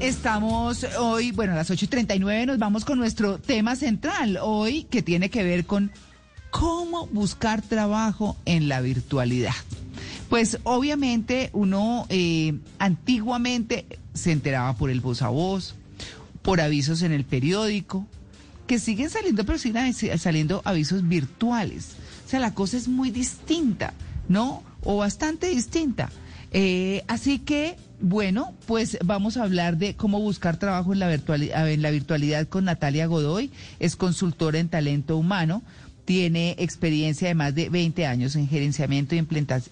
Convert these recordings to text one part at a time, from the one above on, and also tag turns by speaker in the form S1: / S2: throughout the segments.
S1: Estamos hoy, bueno, a las 8 y 39 nos vamos con nuestro tema central hoy que tiene que ver con cómo buscar trabajo en la virtualidad. Pues obviamente uno eh, antiguamente se enteraba por el voz a voz, por avisos en el periódico, que siguen saliendo, pero siguen saliendo avisos virtuales. O sea, la cosa es muy distinta, ¿no? O bastante distinta. Eh, así que, bueno, pues vamos a hablar de cómo buscar trabajo en la, virtualidad, en la virtualidad con Natalia Godoy, es consultora en talento humano, tiene experiencia de más de 20 años en gerenciamiento e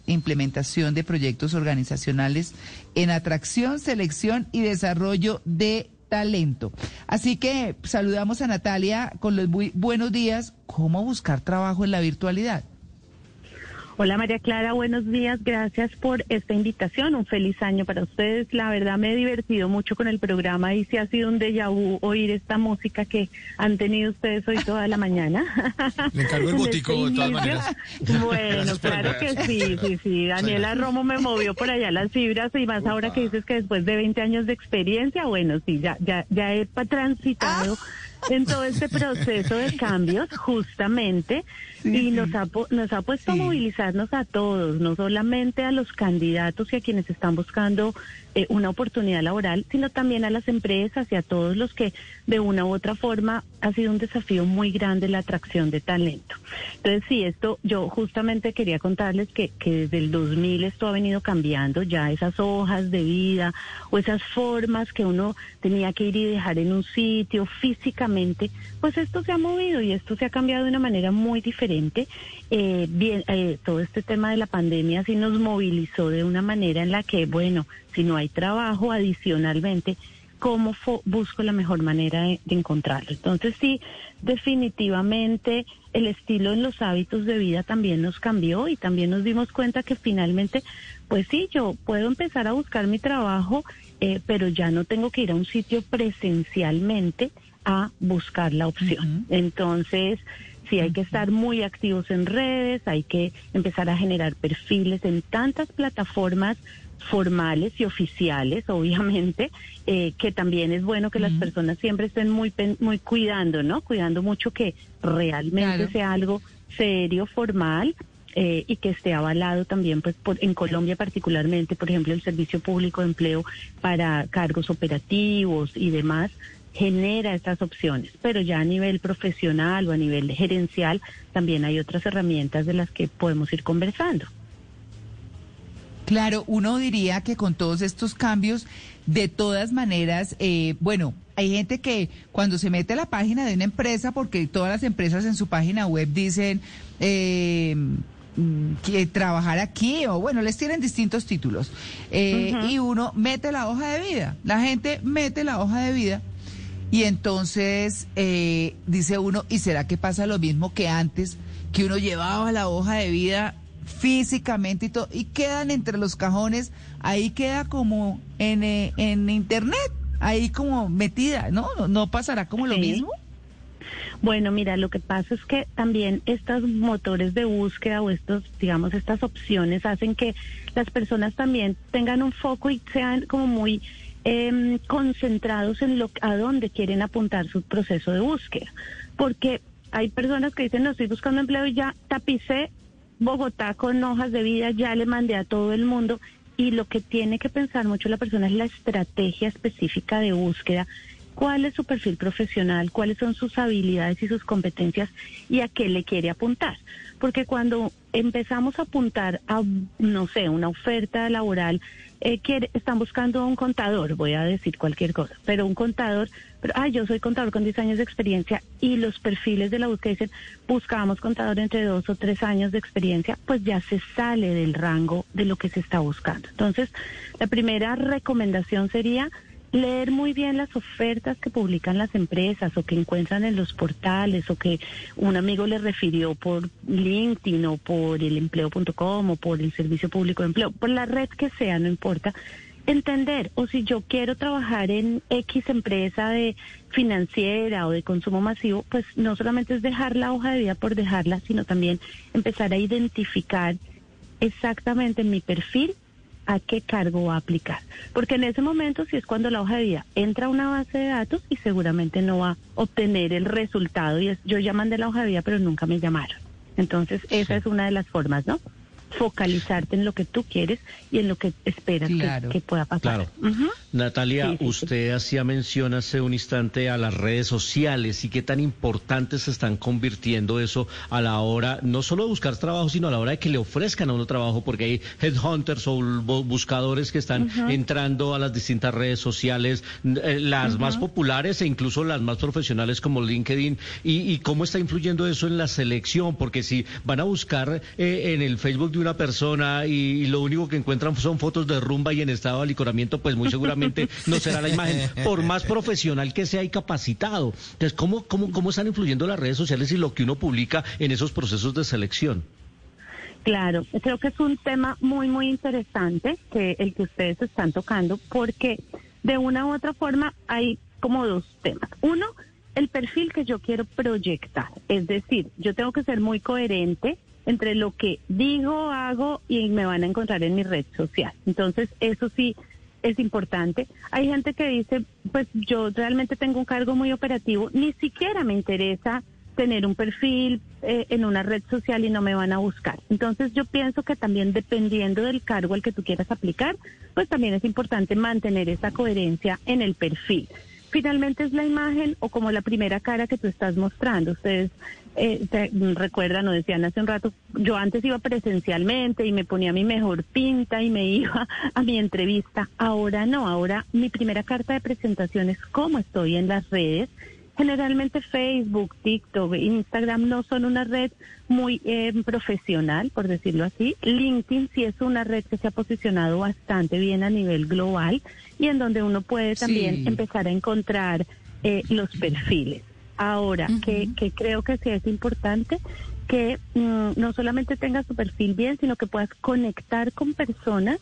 S1: implementación de proyectos organizacionales en atracción, selección y desarrollo de talento. Así que saludamos a Natalia con los muy buenos días. ¿Cómo buscar trabajo en la virtualidad?
S2: Hola María Clara, buenos días. Gracias por esta invitación. Un feliz año para ustedes. La verdad me he divertido mucho con el programa y sí ha sido un déjà vu oír esta música que han tenido ustedes hoy toda la mañana.
S3: Le encargo el botico de todas maneras.
S2: Bueno, claro que sí, sí, sí. Daniela Romo me movió por allá las fibras y más ahora que dices que después de 20 años de experiencia, bueno, sí, ya, ya, ya he transitado. En todo este proceso de cambios, justamente, y nos ha, nos ha puesto a movilizarnos a todos, no solamente a los candidatos y a quienes están buscando eh, una oportunidad laboral, sino también a las empresas y a todos los que de una u otra forma ha sido un desafío muy grande la atracción de talento. Entonces, sí, esto yo justamente quería contarles que, que desde el 2000 esto ha venido cambiando, ya esas hojas de vida o esas formas que uno tenía que ir y dejar en un sitio físicamente, pues esto se ha movido y esto se ha cambiado de una manera muy diferente. Eh, bien, eh, todo este tema de la pandemia sí nos movilizó de una manera en la que, bueno, si no hay trabajo adicionalmente, ¿cómo busco la mejor manera de, encontrarlo? Entonces sí, definitivamente el estilo en los hábitos de vida también nos cambió y también nos dimos cuenta que finalmente, pues sí, yo puedo empezar a buscar mi trabajo, eh, pero ya no tengo que ir a un sitio presencialmente a buscar la opción. Entonces, sí hay que estar muy activos en redes, hay que empezar a generar perfiles en tantas plataformas formales y oficiales, obviamente, eh, que también es bueno que las personas siempre estén muy, muy cuidando, ¿no? Cuidando mucho que realmente sea algo serio, formal. Eh, y que esté avalado también, pues, por, en Colombia particularmente, por ejemplo, el Servicio Público de Empleo para cargos operativos y demás, genera estas opciones, pero ya a nivel profesional o a nivel gerencial también hay otras herramientas de las que podemos ir conversando.
S1: Claro, uno diría que con todos estos cambios, de todas maneras, eh, bueno, hay gente que cuando se mete a la página de una empresa, porque todas las empresas en su página web dicen eh, que trabajar aquí, o bueno, les tienen distintos títulos, eh, y uno mete la hoja de vida, la gente mete la hoja de vida. Y entonces dice uno, ¿y será que pasa lo mismo que antes, que uno llevaba la hoja de vida físicamente y todo, y quedan entre los cajones, ahí queda como en, eh, en internet, ahí como metida, ¿no? ¿No, pasará como lo mismo?
S2: Bueno, mira, lo que pasa es que también estos motores de búsqueda o estos, digamos, estas opciones hacen que las personas también tengan un foco y sean como muy em, concentrados en lo a dónde quieren apuntar su proceso de búsqueda, porque hay personas que dicen, no, estoy buscando empleo y ya tapicé Bogotá con hojas de vida, ya le mandé a todo el mundo y lo que tiene que pensar mucho la persona es la estrategia específica de búsqueda, cuál es su perfil profesional, cuáles son sus habilidades y sus competencias y a qué le quiere apuntar. Porque cuando empezamos a apuntar a, no sé, una oferta laboral, eh, están buscando un contador, voy a decir cualquier cosa, pero un contador, pero, ah, yo soy contador con 10 años de experiencia y los perfiles de la búsqueda dicen, buscamos contador entre dos o tres años de experiencia, pues ya se sale del rango de lo que se está buscando. Entonces, la primera recomendación sería leer muy bien las ofertas que publican las empresas o que encuentran en los portales o que un amigo le refirió por LinkedIn o por el empleo.com o por el servicio público de empleo, por la red que sea, no importa. Entender, o si yo quiero trabajar en X empresa de financiera o de consumo masivo, pues no solamente es dejar la hoja de vida por dejarla, sino también empezar a identificar exactamente mi perfil a qué cargo va a aplicar. Porque en ese momento sí es cuando la hoja de vida entra a una base de datos y seguramente no va a obtener el resultado. Y es, yo ya mandé la hoja de vida, pero nunca me llamaron. Entonces, esa es una de las formas, ¿no? Focalizarte en lo que tú quieres y en lo que esperas que, pueda pasar.
S4: Claro. Natalia, usted hacía mención hace un instante a las redes sociales y qué tan importantes se están convirtiendo eso a la hora, no solo de buscar trabajo, sino a la hora de que le ofrezcan a uno trabajo, porque hay headhunters o buscadores que están entrando a las distintas redes sociales, eh, las más populares e incluso las más profesionales como LinkedIn, y, cómo está influyendo eso en la selección, porque si van a buscar eh, en el Facebook una persona y, lo único que encuentran son fotos de rumba y en estado de alicoramiento, pues muy seguramente no será la imagen, por más profesional que sea y capacitado. Entonces, ¿cómo, cómo, cómo están influyendo las redes sociales y lo que uno publica en esos procesos de selección?
S2: Claro, creo que es un tema muy, muy interesante que el que ustedes están tocando, porque de una u otra forma hay como dos temas. Uno, el perfil que yo quiero proyectar, es decir, yo tengo que ser muy coherente entre lo que digo, hago y me van a encontrar en mi red social. Entonces, eso sí es importante. Hay gente que dice, pues yo realmente tengo un cargo muy operativo, ni siquiera me interesa tener un perfil eh, en una red social y no me van a buscar. Entonces yo pienso que también dependiendo del cargo al que tú quieras aplicar, pues también es importante mantener esa coherencia en el perfil finalmente es la imagen o como la primera cara que tú estás mostrando. Ustedes eh, recuerdan o decían hace un rato, yo antes iba presencialmente y me ponía mi mejor pinta y me iba a mi entrevista. Ahora no, ahora mi primera carta de presentación es cómo estoy en las redes Generalmente Facebook, TikTok, Instagram no son una red muy eh, profesional, por decirlo así. LinkedIn sí es una red que se ha posicionado bastante bien a nivel global y en donde uno puede también empezar a encontrar eh, los perfiles. Ahora, que, que, creo que sí es importante que mm, no solamente tengas tu perfil bien, sino que puedas conectar con personas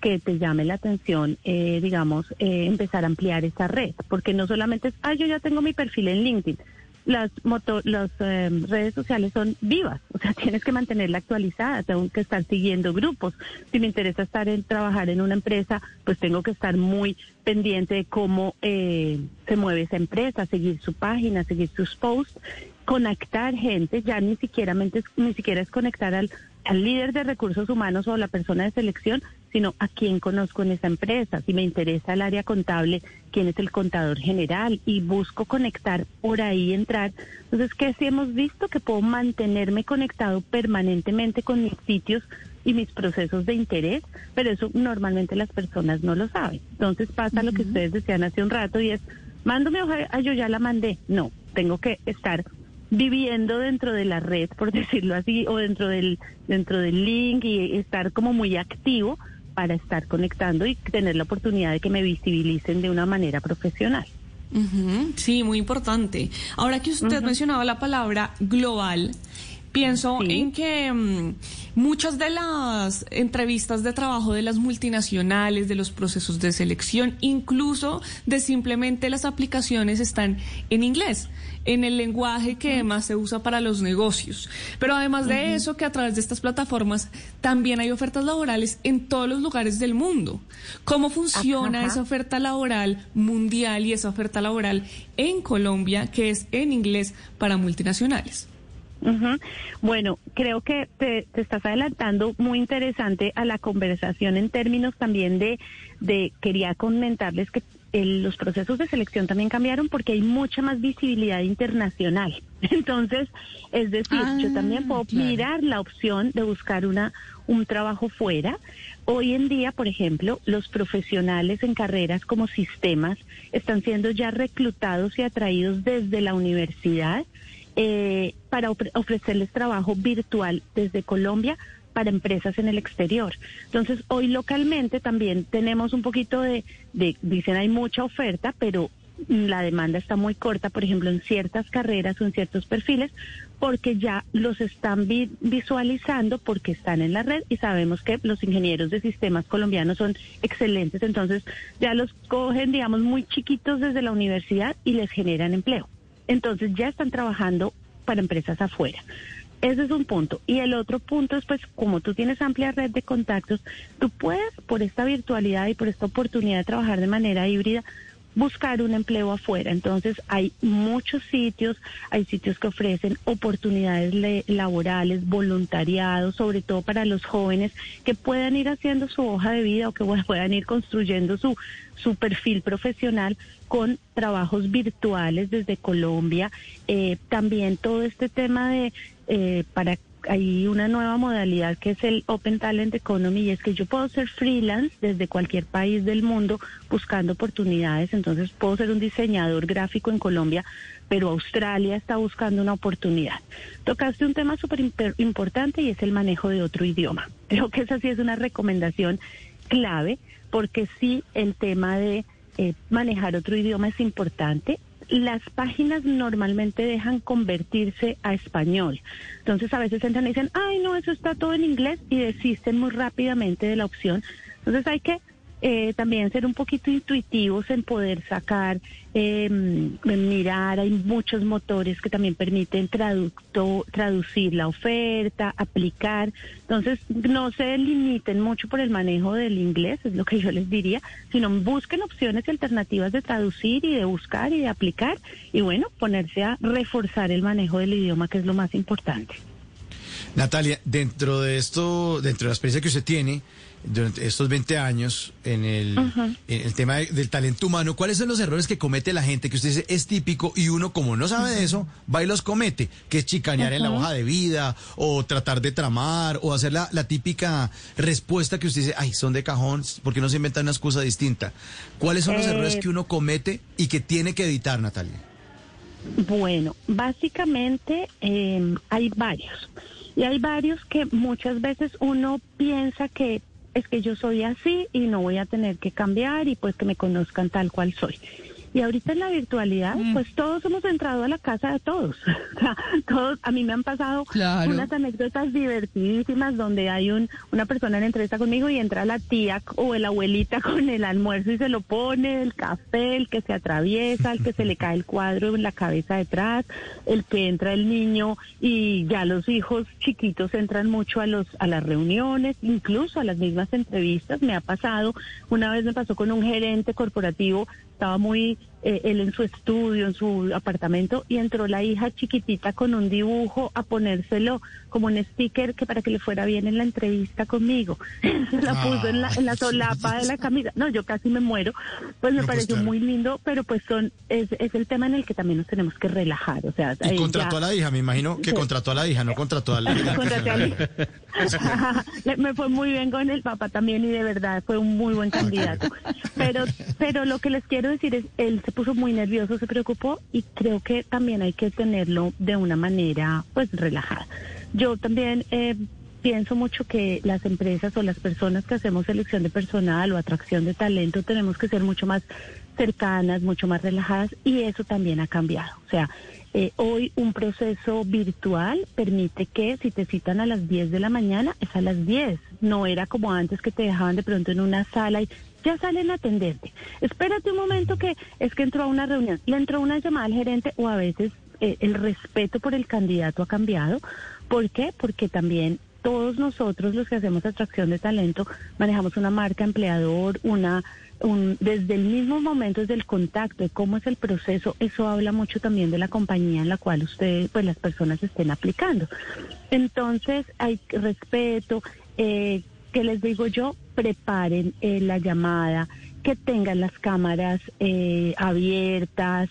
S2: que te llame la atención, eh, digamos, eh, empezar a ampliar esa red, porque no solamente es, ah, yo ya tengo mi perfil en LinkedIn. Las, las em, redes sociales son vivas, o sea, tienes que mantenerla actualizada, tengo que estar siguiendo grupos. Si me interesa estar en trabajar en una empresa, pues tengo que estar muy pendiente de cómo eh, se mueve esa empresa, seguir su página, seguir sus posts, conectar gente, ya ni siquiera, ni siquiera es conectar al al líder de recursos humanos o la persona de selección, sino a quién conozco en esa empresa. Si me interesa el área contable, quién es el contador general y busco conectar por ahí, entrar. Entonces, ¿qué si hemos visto? Que puedo mantenerme conectado permanentemente con mis sitios y mis procesos de interés, pero eso normalmente las personas no lo saben. Entonces pasa lo que ustedes decían hace un rato y es, mándame hoja, ah, yo ya la mandé. No, tengo que estar viviendo dentro de la red, por decirlo así, o dentro del, dentro del link y estar como muy activo para estar conectando y tener la oportunidad de que me visibilicen de una manera profesional.
S5: Sí, muy importante. Ahora que usted mencionaba la palabra global, Pienso en que mm, muchas de las entrevistas de trabajo de las multinacionales, de los procesos de selección, incluso de simplemente las aplicaciones están en inglés, en el lenguaje que más se usa para los negocios. Pero además de eso, que a través de estas plataformas también hay ofertas laborales en todos los lugares del mundo. ¿Cómo funciona esa oferta laboral mundial y esa oferta laboral en Colombia, que es en inglés para multinacionales?
S2: Bueno, creo que te, estás adelantando muy interesante a la conversación en términos también de, de quería comentarles que los procesos de selección también cambiaron porque hay mucha más visibilidad internacional. Entonces, es decir, yo ah, también puedo mirar la opción de buscar una un trabajo fuera. Hoy en día, por ejemplo, los profesionales en carreras como sistemas están siendo ya reclutados y atraídos desde la universidad eh, para ofrecerles trabajo virtual desde Colombia para empresas en el exterior. Entonces, hoy localmente también tenemos un poquito de, dicen hay mucha oferta, pero la demanda está muy corta, por ejemplo, en ciertas carreras o en ciertos perfiles, porque ya los están visualizando porque están en la red y sabemos que los ingenieros de sistemas colombianos son excelentes, entonces ya los cogen, digamos, muy chiquitos desde la universidad y les generan empleo. Entonces ya están trabajando para empresas afuera. ese es un punto. Y el otro punto es, pues, como tú tienes amplia red de contactos, tú puedes, por esta virtualidad y por esta oportunidad de trabajar de manera híbrida, buscar un empleo afuera. Entonces hay muchos sitios, hay sitios que ofrecen oportunidades laborales, voluntariados, sobre todo para los jóvenes que puedan ir haciendo su hoja de vida o que puedan ir construyendo su, su perfil profesional con trabajos virtuales desde Colombia. Eh, también todo este tema de eh, para hay una nueva modalidad que es el Open Talent Economy y es que yo puedo ser freelance desde cualquier país del mundo buscando oportunidades. Entonces puedo ser un diseñador gráfico en Colombia, pero Australia está buscando una oportunidad. Tocaste un tema súper importante y es el manejo de otro idioma. Creo que esa sí es una recomendación clave porque sí el tema de eh, manejar otro idioma es importante las páginas normalmente dejan convertirse a español. Entonces a veces entran y dicen, ay, no, eso está todo en inglés y desisten muy rápidamente de la opción. Entonces hay que eh, también ser un poquito intuitivos en poder sacar, eh, mirar, hay muchos motores que también permiten traducto, traducir la oferta, aplicar. Entonces, no se limiten mucho por el manejo del inglés, es lo que yo les diría, sino busquen opciones alternativas de traducir y de buscar y de aplicar y bueno, ponerse a reforzar el manejo del idioma, que es lo más importante.
S3: Natalia, dentro de esto, dentro de la experiencia que usted tiene, durante estos 20 años en el, el tema del talento humano, ¿cuáles son los errores que comete la gente que usted dice es típico y uno como no sabe de eso, va y los comete? Que es chicanear en la hoja de vida o tratar de tramar o hacer la, la, típica respuesta que usted dice, ay, son de cajón, porque no se inventa una excusa distinta? ¿Cuáles son los errores que uno comete y que tiene que evitar, Natalia?
S2: Bueno, básicamente eh, hay varios. Y hay varios que muchas veces uno piensa que es que yo soy así y no voy a tener que cambiar y pues que me conozcan tal cual soy. Y ahorita en la virtualidad, mm. pues todos hemos entrado a la casa de todos. o sea, todos, a mí me han pasado unas anécdotas divertidísimas donde hay un, una persona en entrevista conmigo y entra la tía o la abuelita con el almuerzo y se lo pone, el café, el que se atraviesa, el que se le cae el cuadro en la cabeza detrás, el que entra el niño y ya los hijos chiquitos entran mucho a los, a las reuniones, incluso a las mismas entrevistas. Me ha pasado, una vez me pasó con un gerente corporativo estaba muy eh, él en su estudio, en su apartamento, y entró la hija chiquitita con un dibujo a ponérselo como un sticker que para que le fuera bien en la entrevista conmigo. Se la puso en la, en la solapa de la camisa. No, yo casi me muero. Pues me pareció muy lindo, pero pues son es, es el tema en el que también nos tenemos que relajar. O sea,
S3: y contrató a la hija, me imagino que contrató a la hija, no contrató a la hija.
S2: me fue muy bien con el papá también y de verdad fue un muy buen candidato. Pero, pero lo que les quiero decir es, él se puso muy nervioso, se preocupó y creo que también hay que tenerlo de una manera pues relajada. Yo también eh, pienso mucho que las empresas o las personas que hacemos selección de personal o atracción de talento tenemos que ser mucho más cercanas, mucho más relajadas y eso también ha cambiado. O sea, eh, hoy un proceso virtual permite que si te citan a las 10 de la mañana es a las 10. No era como antes que te dejaban de pronto en una sala y ya salen a atenderte. Espérate un momento que es que entró a una reunión, le entró una llamada al gerente o a veces eh, el respeto por el candidato ha cambiado. ¿Por qué? Porque también todos nosotros los que hacemos atracción de talento manejamos una marca empleador, una un, desde el mismo momento, desde el contacto, de cómo es el proceso, eso habla mucho también de la compañía en la cual ustedes, pues las personas estén aplicando. Entonces hay respeto, eh, que les digo yo, preparen eh, la llamada, que tengan las cámaras eh, abiertas,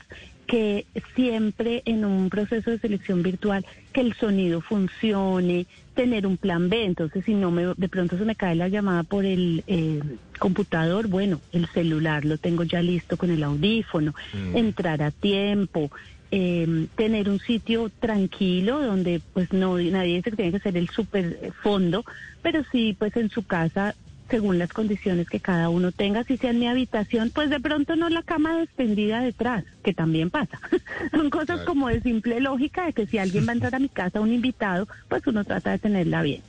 S2: que siempre en un proceso de selección virtual que el sonido funcione, tener un plan B. Entonces, si no me, de pronto se me cae la llamada por el eh, computador, bueno, el celular lo tengo ya listo con el audífono, mm. entrar a tiempo, eh, tener un sitio tranquilo donde pues no nadie dice que tiene que ser el super fondo, pero sí pues en su casa según las condiciones que cada uno tenga, si sea en mi habitación, pues de pronto no la cama extendida detrás, que también pasa. Son cosas como de simple lógica de que si alguien va a entrar a mi casa, un invitado, pues uno trata de tenerla bien.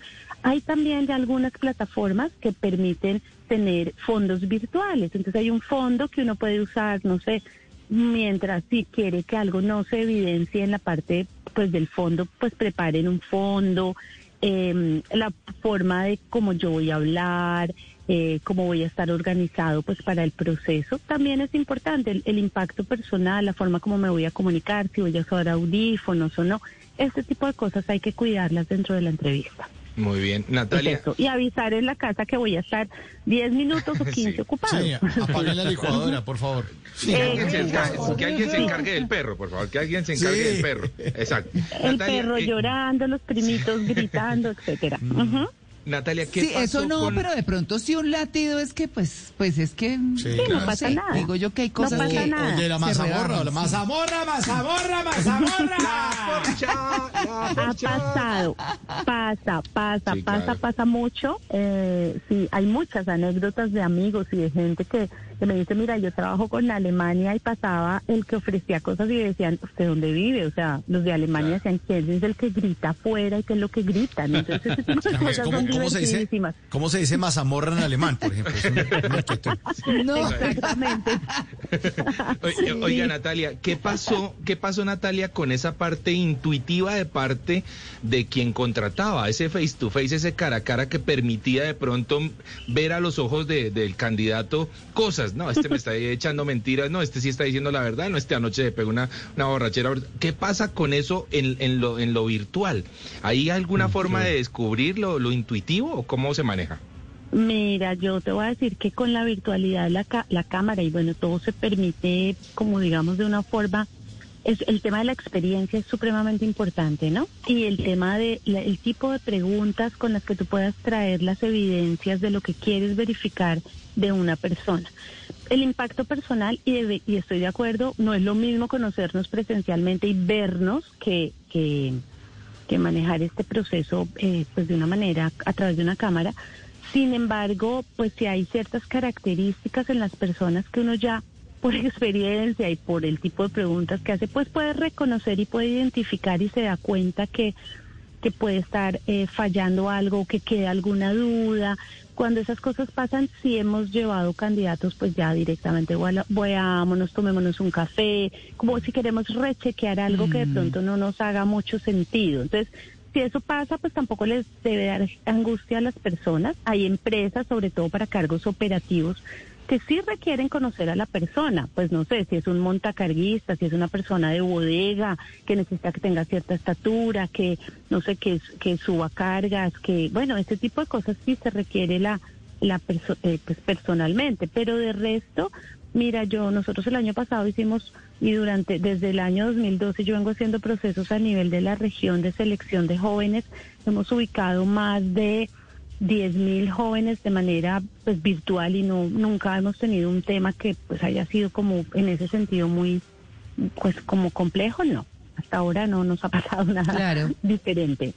S2: Hay también algunas plataformas que permiten tener fondos virtuales. Entonces hay un fondo que uno puede usar, no sé, mientras si quiere que algo no se evidencie en la parte pues del fondo, pues preparen un fondo, eh, la forma de cómo yo voy a hablar, eh, cómo voy a estar organizado pues para el proceso. También es importante el, el, impacto personal, la forma como me voy a comunicar, si voy a usar audífonos o no. Este tipo de cosas hay que cuidarlas dentro de la entrevista.
S6: Muy bien, Natalia.
S2: Y avisar en la casa que voy a estar 10 minutos o 15
S3: Sí.
S2: ocupados.
S3: Sí, apaguen la licuadora, por favor.
S6: Que alguien, se encargue, que alguien se encargue del perro, por favor, que alguien se encargue
S3: Sí.
S6: del perro. Exacto.
S2: El
S6: Natalia,
S2: perro
S6: eh,
S2: llorando, los primitos gritando, etcétera. Ujú.
S6: Natalia, ¿qué
S1: Sí,
S6: pasó
S1: eso no,
S6: con-
S1: pero de pronto sí un latido es que, pues, pues es que...
S3: Sí,
S2: Sí, no
S3: claro.
S2: pasa
S1: sé,
S2: nada.
S1: Digo yo que hay
S2: No
S1: cosas
S2: pasa
S1: que...
S2: nada.
S3: Oye, la mazamorra, la
S1: sí.
S3: mazamorra, mazamorra, mazamorra.
S2: Ha pasado, pasa, pasa,
S6: Sí,
S2: pasa,
S6: claro.
S2: pasa mucho. Eh, sí, hay muchas anécdotas de amigos y de gente que, que me dice, mira, yo trabajo con Alemania y pasaba el que ofrecía cosas y decían, ¿usted dónde vive? O sea, los de Alemania decían, ¿quién es el que grita afuera y qué es lo que gritan? Entonces, ese tipo de cosas
S3: ¿Cómo,
S2: son
S3: cómo se dice. ¿Cómo se dice mazamorra en alemán, por ejemplo? Es un-.
S1: No,
S2: Exactamente.
S6: Oiga, Natalia, ¿qué pasó, ¿qué pasó, Natalia, con esa parte intuitiva de parte de quien contrataba? Ese face to face, ese cara a cara que permitía de pronto ver a los ojos de- del candidato cosas. No, este me está echando mentiras, no, este sí está diciendo la verdad, no, este anoche le pegó una, una borrachera. ¿Qué pasa con eso en, en lo, en lo virtual? ¿Hay alguna forma de descubrir lo, lo intuitivo o cómo se maneja?
S2: Mira, yo te voy a decir que con la virtualidad, la, ca- la cámara y bueno, todo se permite, como digamos, de una forma. Es, el tema de la experiencia es supremamente importante, ¿no? Y el tema de la- el tipo de preguntas con las que tú puedas traer las evidencias de lo que quieres verificar de una persona. El impacto personal, y, debe- y estoy de acuerdo, no es lo mismo conocernos presencialmente y vernos que, que, que manejar este proceso eh, pues de una manera a través de una cámara. Sin embargo, pues si hay ciertas características en las personas que uno ya por experiencia y por el tipo de preguntas que hace, pues puede reconocer y puede identificar y se da cuenta que, que puede estar eh, fallando algo, que queda alguna duda. Cuando esas cosas pasan, sí hemos llevado candidatos, pues ya directamente, "Bueno, veámonos, tomémonos un café, como si queremos rechequear algo que de
S1: Mm.
S2: pronto no nos haga mucho sentido. Entonces, si eso pasa, pues tampoco les debe dar angustia a las personas. Hay empresas, sobre todo para cargos operativos, que sí requieren conocer a la persona. Pues no sé, si es un montacarguista, si es una persona de bodega, que necesita que tenga cierta estatura, que no sé, que, que suba cargas, que, bueno, ese tipo de cosas sí se requiere la, la eh, pues personalmente. Pero de resto, mira, yo, nosotros el año pasado hicimos y durante desde el año 2012 yo vengo haciendo procesos a nivel de la región de selección de jóvenes. Hemos ubicado más de 10 mil jóvenes de manera pues virtual y no nunca hemos tenido un tema que pues haya sido como en ese sentido muy pues como complejo, no. Hasta ahora no nos ha pasado nada
S1: Claro.
S2: diferente.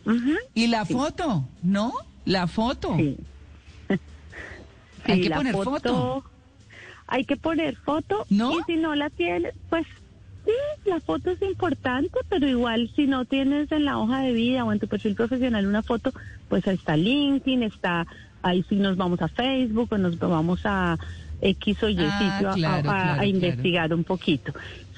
S1: Y la foto, ¿no? La foto.
S2: Sí.
S1: Hay que poner foto.
S2: Hay que poner foto.
S1: ¿No?
S2: Y si no la tienes, pues sí, la foto es importante, pero igual si no tienes en la hoja de vida o en tu perfil profesional una foto, pues ahí está LinkedIn, está ahí sí nos vamos a Facebook o nos vamos a X o Y
S1: Ah,
S2: sitio a-
S1: claro,
S2: a, a
S1: claro, claro.
S2: investigar un poquito.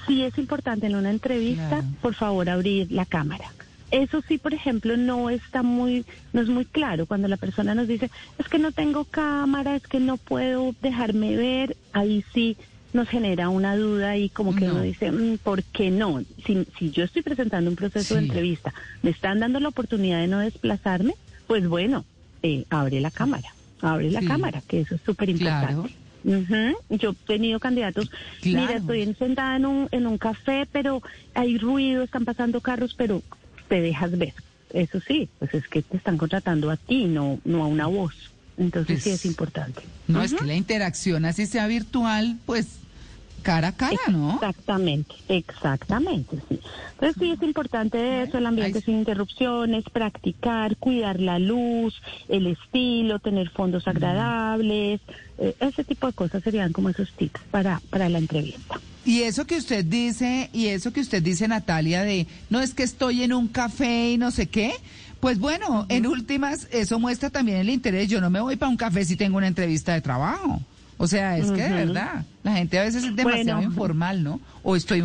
S2: Sí es importante en una entrevista, por favor, abrir la cámara. Eso sí, por ejemplo, no está muy, no es muy claro cuando la persona nos dice, es que no tengo cámara, es que no puedo dejarme ver, ahí sí nos genera una duda y como que
S1: No.
S2: uno dice, "Mm, ¿por qué no? Si, si yo estoy presentando un proceso de entrevista, me están dando la oportunidad de no desplazarme, pues bueno, eh, abre la cámara, abre la
S1: Sí.
S2: cámara, que eso es súper
S1: Claro.
S2: importante. Ujú. Yo he tenido candidatos,
S1: Claro.
S2: mira, estoy sentada en un, en un café, pero hay ruido, están pasando carros, pero te dejas ver. Eso sí, pues es que te están contratando a ti, no, no a una voz. Entonces sí
S1: Pues,
S2: es importante.
S1: No, es que la interacción así sea virtual, pues cara a cara, ¿no?
S2: Exactamente, exactamente, sí. Entonces sí es importante eso, el ambiente sin interrupciones, practicar, cuidar la luz, el estilo, tener fondos agradables, eh, ese tipo de cosas serían como esos tips para, para la entrevista.
S1: Y eso que usted dice, y eso que usted dice, Natalia, de no es que estoy en un café y no sé qué, pues bueno, en últimas, eso muestra también el interés. Yo no me voy para un café si tengo una entrevista de trabajo. O sea, es que de verdad, la gente a veces es demasiado informal, ¿no? O estoy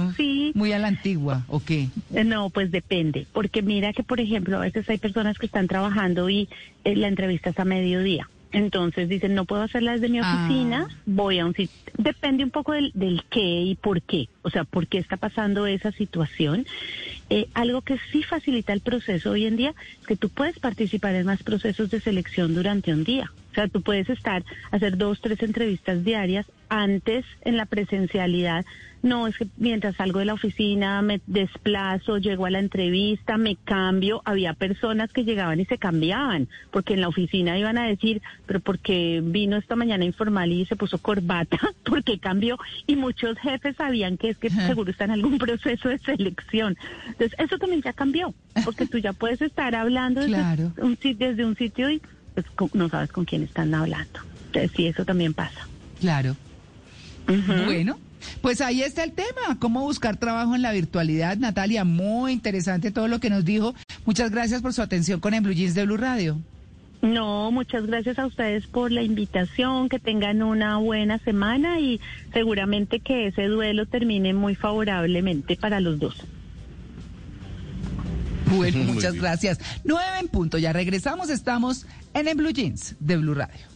S1: muy a la antigua, ¿o qué?
S2: Eh, no, pues depende, porque mira que, por ejemplo, a veces hay personas que están trabajando y eh, la entrevista es a mediodía. Entonces dicen, no puedo hacerla desde mi ah. oficina, voy a un sitio. Depende un poco del, del, qué y por qué. O sea, por qué está pasando esa situación. Eh, algo que sí facilita el proceso hoy en día es que tú puedes participar en más procesos de selección durante un día. O sea, tú puedes estar, hacer dos, tres entrevistas diarias. Antes, en la presencialidad, no, es que mientras salgo de la oficina me desplazo, llego a la entrevista, me cambio. Había personas que llegaban y se cambiaban, porque en la oficina iban a decir, pero porque vino esta mañana informal y se puso corbata, porque cambió. Y muchos jefes sabían que es que seguro está en algún proceso de selección. Entonces, eso también ya cambió, porque tú ya puedes estar hablando desde, un, desde un sitio y pues, no sabes con quién están hablando. Entonces, sí, eso también pasa.
S1: Claro. Bueno. Pues ahí está el tema, cómo buscar trabajo en la virtualidad. Natalia, muy interesante todo lo que nos dijo. Muchas gracias por su atención con el Blue Jeans de Blue Radio.
S2: No, muchas gracias a ustedes por la invitación, que tengan una buena semana y seguramente que ese duelo termine muy favorablemente para los dos.
S1: Bueno, muchas gracias. Nueve en punto, ya regresamos, estamos en el Blue Jeans de Blue Radio.